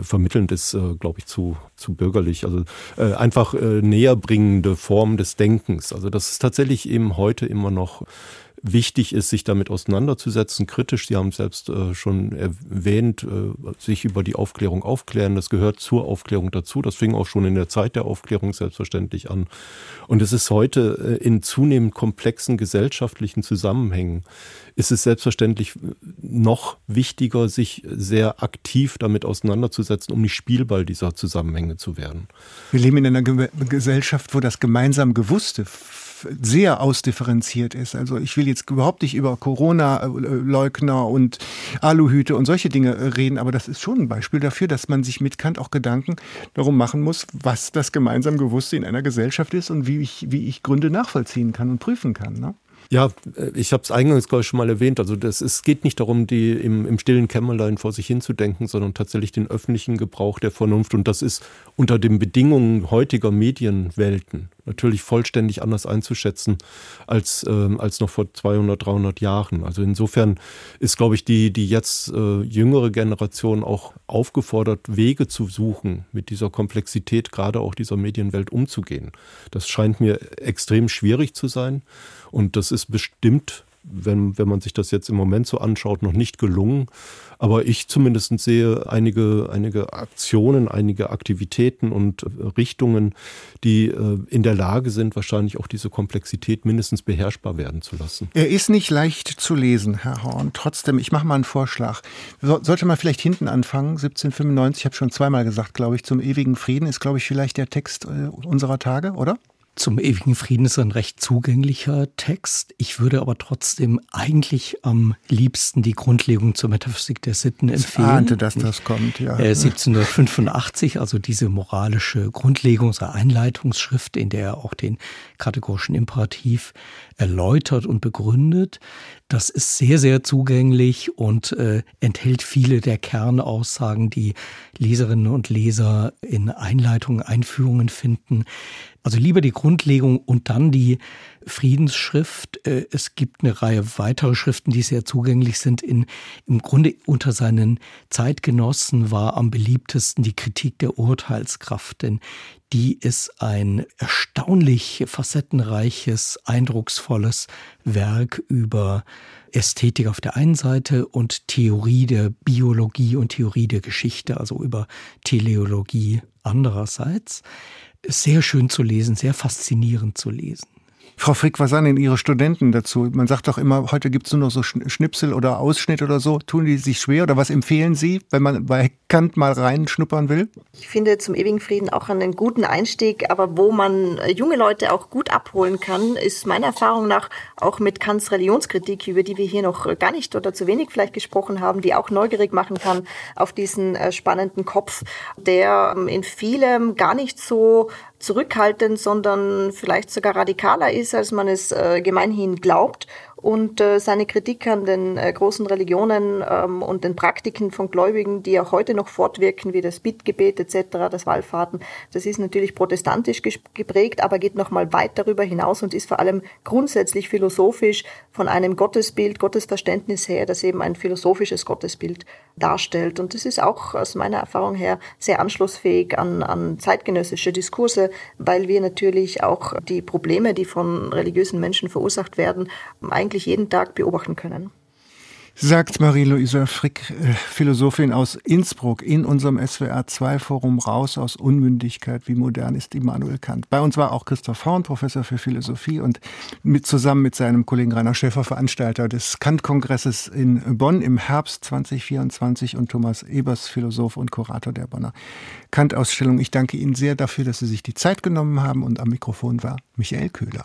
vermittelnd ist, äh, glaube ich, zu, zu bürgerlich. Also äh, einfach äh, näherbringende Form des Denkens. Also das ist tatsächlich eben heute immer noch wichtig ist, sich damit auseinanderzusetzen, kritisch. Sie haben selbst äh, schon erwähnt, äh, sich über die Aufklärung aufklären. Das gehört zur Aufklärung dazu. Das fing auch schon in der Zeit der Aufklärung selbstverständlich an. Und es ist heute äh, in zunehmend komplexen gesellschaftlichen Zusammenhängen, ist es selbstverständlich noch wichtiger, sich sehr aktiv damit auseinanderzusetzen, um nicht Spielball dieser Zusammenhänge zu werden. Wir leben in einer Gesellschaft, wo das gemeinsam Gewusste sehr ausdifferenziert ist. Also ich will jetzt überhaupt nicht über Corona-Leugner und Aluhüte und solche Dinge reden, aber das ist schon ein Beispiel dafür, dass man sich mit Kant auch Gedanken darum machen muss, was das gemeinsam Gewusste in einer Gesellschaft ist und wie ich, wie ich Gründe nachvollziehen kann und prüfen kann. Ne? Ja, äh, ich habe es eingangs glaube ich schon mal erwähnt. Also das, es geht nicht darum, die im, im stillen Kämmerlein vor sich hinzudenken, sondern tatsächlich den öffentlichen Gebrauch der Vernunft. Und das ist unter den Bedingungen heutiger Medienwelten natürlich vollständig anders einzuschätzen als, äh, als noch vor 200, 300 Jahren. Also insofern ist, glaube ich, die, die jetzt äh, jüngere Generation auch aufgefordert, Wege zu suchen, mit dieser Komplexität gerade auch dieser Medienwelt umzugehen. Das scheint mir extrem schwierig zu sein und das ist bestimmt wenn, wenn man sich das jetzt im Moment so anschaut, noch nicht gelungen. Aber ich zumindest sehe einige, einige Aktionen, einige Aktivitäten und Richtungen, die äh, in der Lage sind, wahrscheinlich auch diese Komplexität mindestens beherrschbar werden zu lassen. Er ist nicht leicht zu lesen, Herr Horn. Trotzdem, ich mache mal einen Vorschlag. Sollte man vielleicht hinten anfangen, 1795, ich habe schon zweimal gesagt, glaube ich, zum ewigen Frieden ist, glaube ich, vielleicht der Text äh, unserer Tage, oder? Zum ewigen Frieden ist ein recht zugänglicher Text. Ich würde aber trotzdem eigentlich am liebsten die Grundlegung zur Metaphysik der Sitten empfehlen. Ich ahnte, dass das kommt, ja. 1785, äh, also diese moralische Grundlegung, so Einleitungsschrift, in der er auch den kategorischen Imperativ erläutert und begründet. Das ist sehr, sehr zugänglich und äh, enthält viele der Kernaussagen, die Leserinnen und Leser in Einleitungen, Einführungen finden. Also lieber die Grundlegung und dann die Friedensschrift. Äh, es gibt eine Reihe weiterer Schriften, die sehr zugänglich sind. In, Im Grunde unter seinen Zeitgenossen war am beliebtesten die Kritik der Urteilskraft, denn die ist ein erstaunlich facettenreiches, eindrucksvolles Werk über Ästhetik auf der einen Seite und Theorie der Biologie und Theorie der Geschichte, also über Teleologie andererseits sehr schön zu lesen, sehr faszinierend zu lesen. Frau Frick, was sagen denn Ihre Studenten dazu? Man sagt doch immer, heute gibt es nur noch so Schnipsel oder Ausschnitt oder so. Tun die sich schwer oder was empfehlen Sie, wenn man bei Kant mal reinschnuppern will? Ich finde zum ewigen Frieden auch einen guten Einstieg, aber wo man äh, junge Leute auch gut abholen kann, ist meiner Erfahrung nach auch mit Kants Religionskritik, über die wir hier noch gar nicht oder zu wenig vielleicht gesprochen haben, die auch neugierig machen kann auf diesen äh, spannenden Kopf, der ähm, in vielem gar nicht so zurückhaltend, sondern vielleicht sogar radikaler ist, als man es äh, gemeinhin glaubt und äh, seine Kritik an den äh, großen Religionen ähm, und den Praktiken von Gläubigen, die auch heute noch fortwirken, wie das Bittgebet etc., das Wallfahrten, das ist natürlich protestantisch geprägt, aber geht noch mal weit darüber hinaus und ist vor allem grundsätzlich philosophisch von einem Gottesbild, Gottesverständnis her, das eben ein philosophisches Gottesbild darstellt. Und das ist auch aus meiner Erfahrung her sehr anschlussfähig an, an zeitgenössische Diskurse, weil wir natürlich auch die Probleme, die von religiösen Menschen verursacht werden, eigentlich jeden Tag beobachten können. sagt Marie-Louise Frick, äh, Philosophin aus Innsbruck, in unserem SWR2-Forum Raus aus Unmündigkeit, wie modern ist Immanuel Kant. Bei uns war auch Christoph Horn, Professor für Philosophie und mit, zusammen mit seinem Kollegen Rainer Schäfer, Veranstalter des Kant-Kongresses in Bonn im Herbst 2024 und Thomas Ebers, Philosoph und Kurator der Bonner Kant-Ausstellung. Ich danke Ihnen sehr dafür, dass Sie sich die Zeit genommen haben und am Mikrofon war Michael Köhler.